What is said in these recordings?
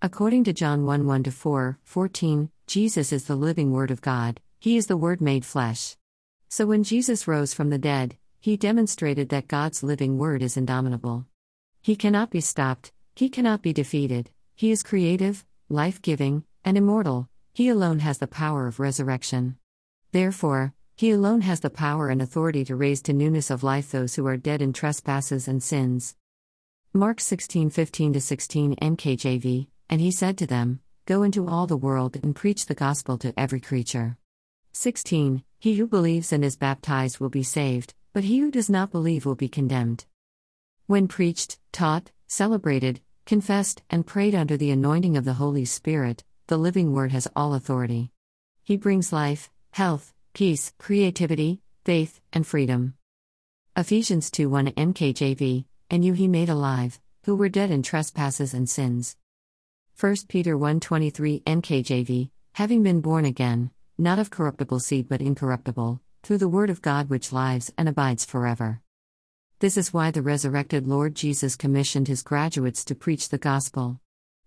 According to John 1 1 4, 14, Jesus is the living Word of God, He is the Word made flesh. So when Jesus rose from the dead, He demonstrated that God's living Word is indomitable. He cannot be stopped, He cannot be defeated, He is creative, life giving, and immortal, He alone has the power of resurrection. Therefore, He alone has the power and authority to raise to newness of life those who are dead in trespasses and sins. Mark 16 15 16 NKJV and he said to them, Go into all the world and preach the gospel to every creature. 16. He who believes and is baptized will be saved, but he who does not believe will be condemned. When preached, taught, celebrated, confessed, and prayed under the anointing of the Holy Spirit, the living word has all authority. He brings life, health, peace, creativity, faith, and freedom. Ephesians 2 1 NKJV, and you he made alive, who were dead in trespasses and sins. 1 Peter 1:23 NKJV, having been born again, not of corruptible seed but incorruptible, through the word of God which lives and abides forever. This is why the resurrected Lord Jesus commissioned his graduates to preach the gospel.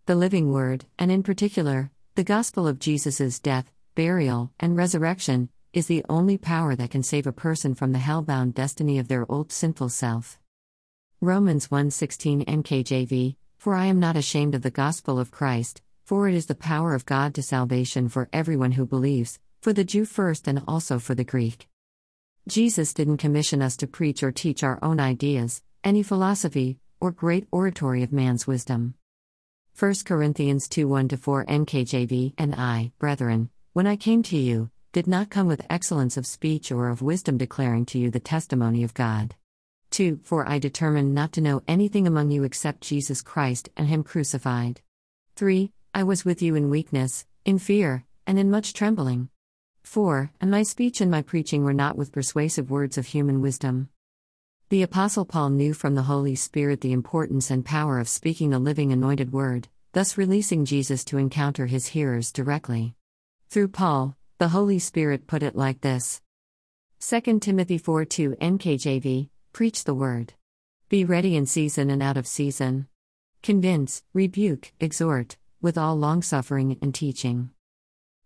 The living word, and in particular, the gospel of Jesus' death, burial, and resurrection, is the only power that can save a person from the hell-bound destiny of their old sinful self. Romans 1:16 NKJV for I am not ashamed of the gospel of Christ, for it is the power of God to salvation for everyone who believes, for the Jew first and also for the Greek. Jesus didn't commission us to preach or teach our own ideas, any philosophy, or great oratory of man's wisdom. 1 Corinthians 2 1 4 NKJV And I, brethren, when I came to you, did not come with excellence of speech or of wisdom declaring to you the testimony of God. 2. For I determined not to know anything among you except Jesus Christ and Him crucified. 3. I was with you in weakness, in fear, and in much trembling. 4. And my speech and my preaching were not with persuasive words of human wisdom. The Apostle Paul knew from the Holy Spirit the importance and power of speaking the living anointed word, thus releasing Jesus to encounter his hearers directly. Through Paul, the Holy Spirit put it like this 2 Timothy 4 2 NKJV Preach the word. Be ready in season and out of season. Convince, rebuke, exhort, with all longsuffering and teaching.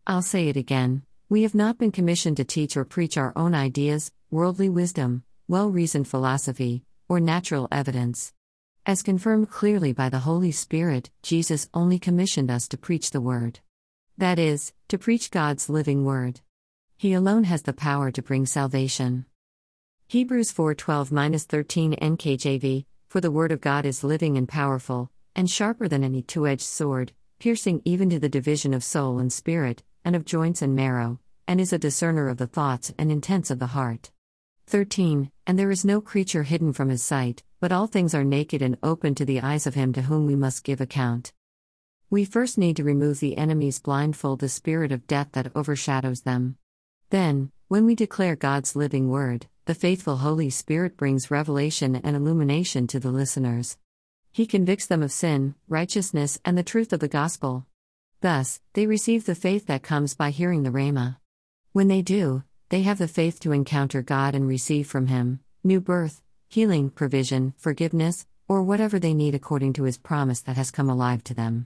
I'll say it again we have not been commissioned to teach or preach our own ideas, worldly wisdom, well reasoned philosophy, or natural evidence. As confirmed clearly by the Holy Spirit, Jesus only commissioned us to preach the Word. That is, to preach God's living Word. He alone has the power to bring salvation. Hebrews 4:12 13 NKJV For the word of God is living and powerful, and sharper than any two-edged sword, piercing even to the division of soul and spirit, and of joints and marrow, and is a discerner of the thoughts and intents of the heart. 13 And there is no creature hidden from his sight, but all things are naked and open to the eyes of him to whom we must give account. We first need to remove the enemy's blindfold, the spirit of death that overshadows them. Then, when we declare God's living word, the faithful Holy Spirit brings revelation and illumination to the listeners. He convicts them of sin, righteousness, and the truth of the gospel. Thus, they receive the faith that comes by hearing the Rhema. When they do, they have the faith to encounter God and receive from Him new birth, healing, provision, forgiveness, or whatever they need according to His promise that has come alive to them.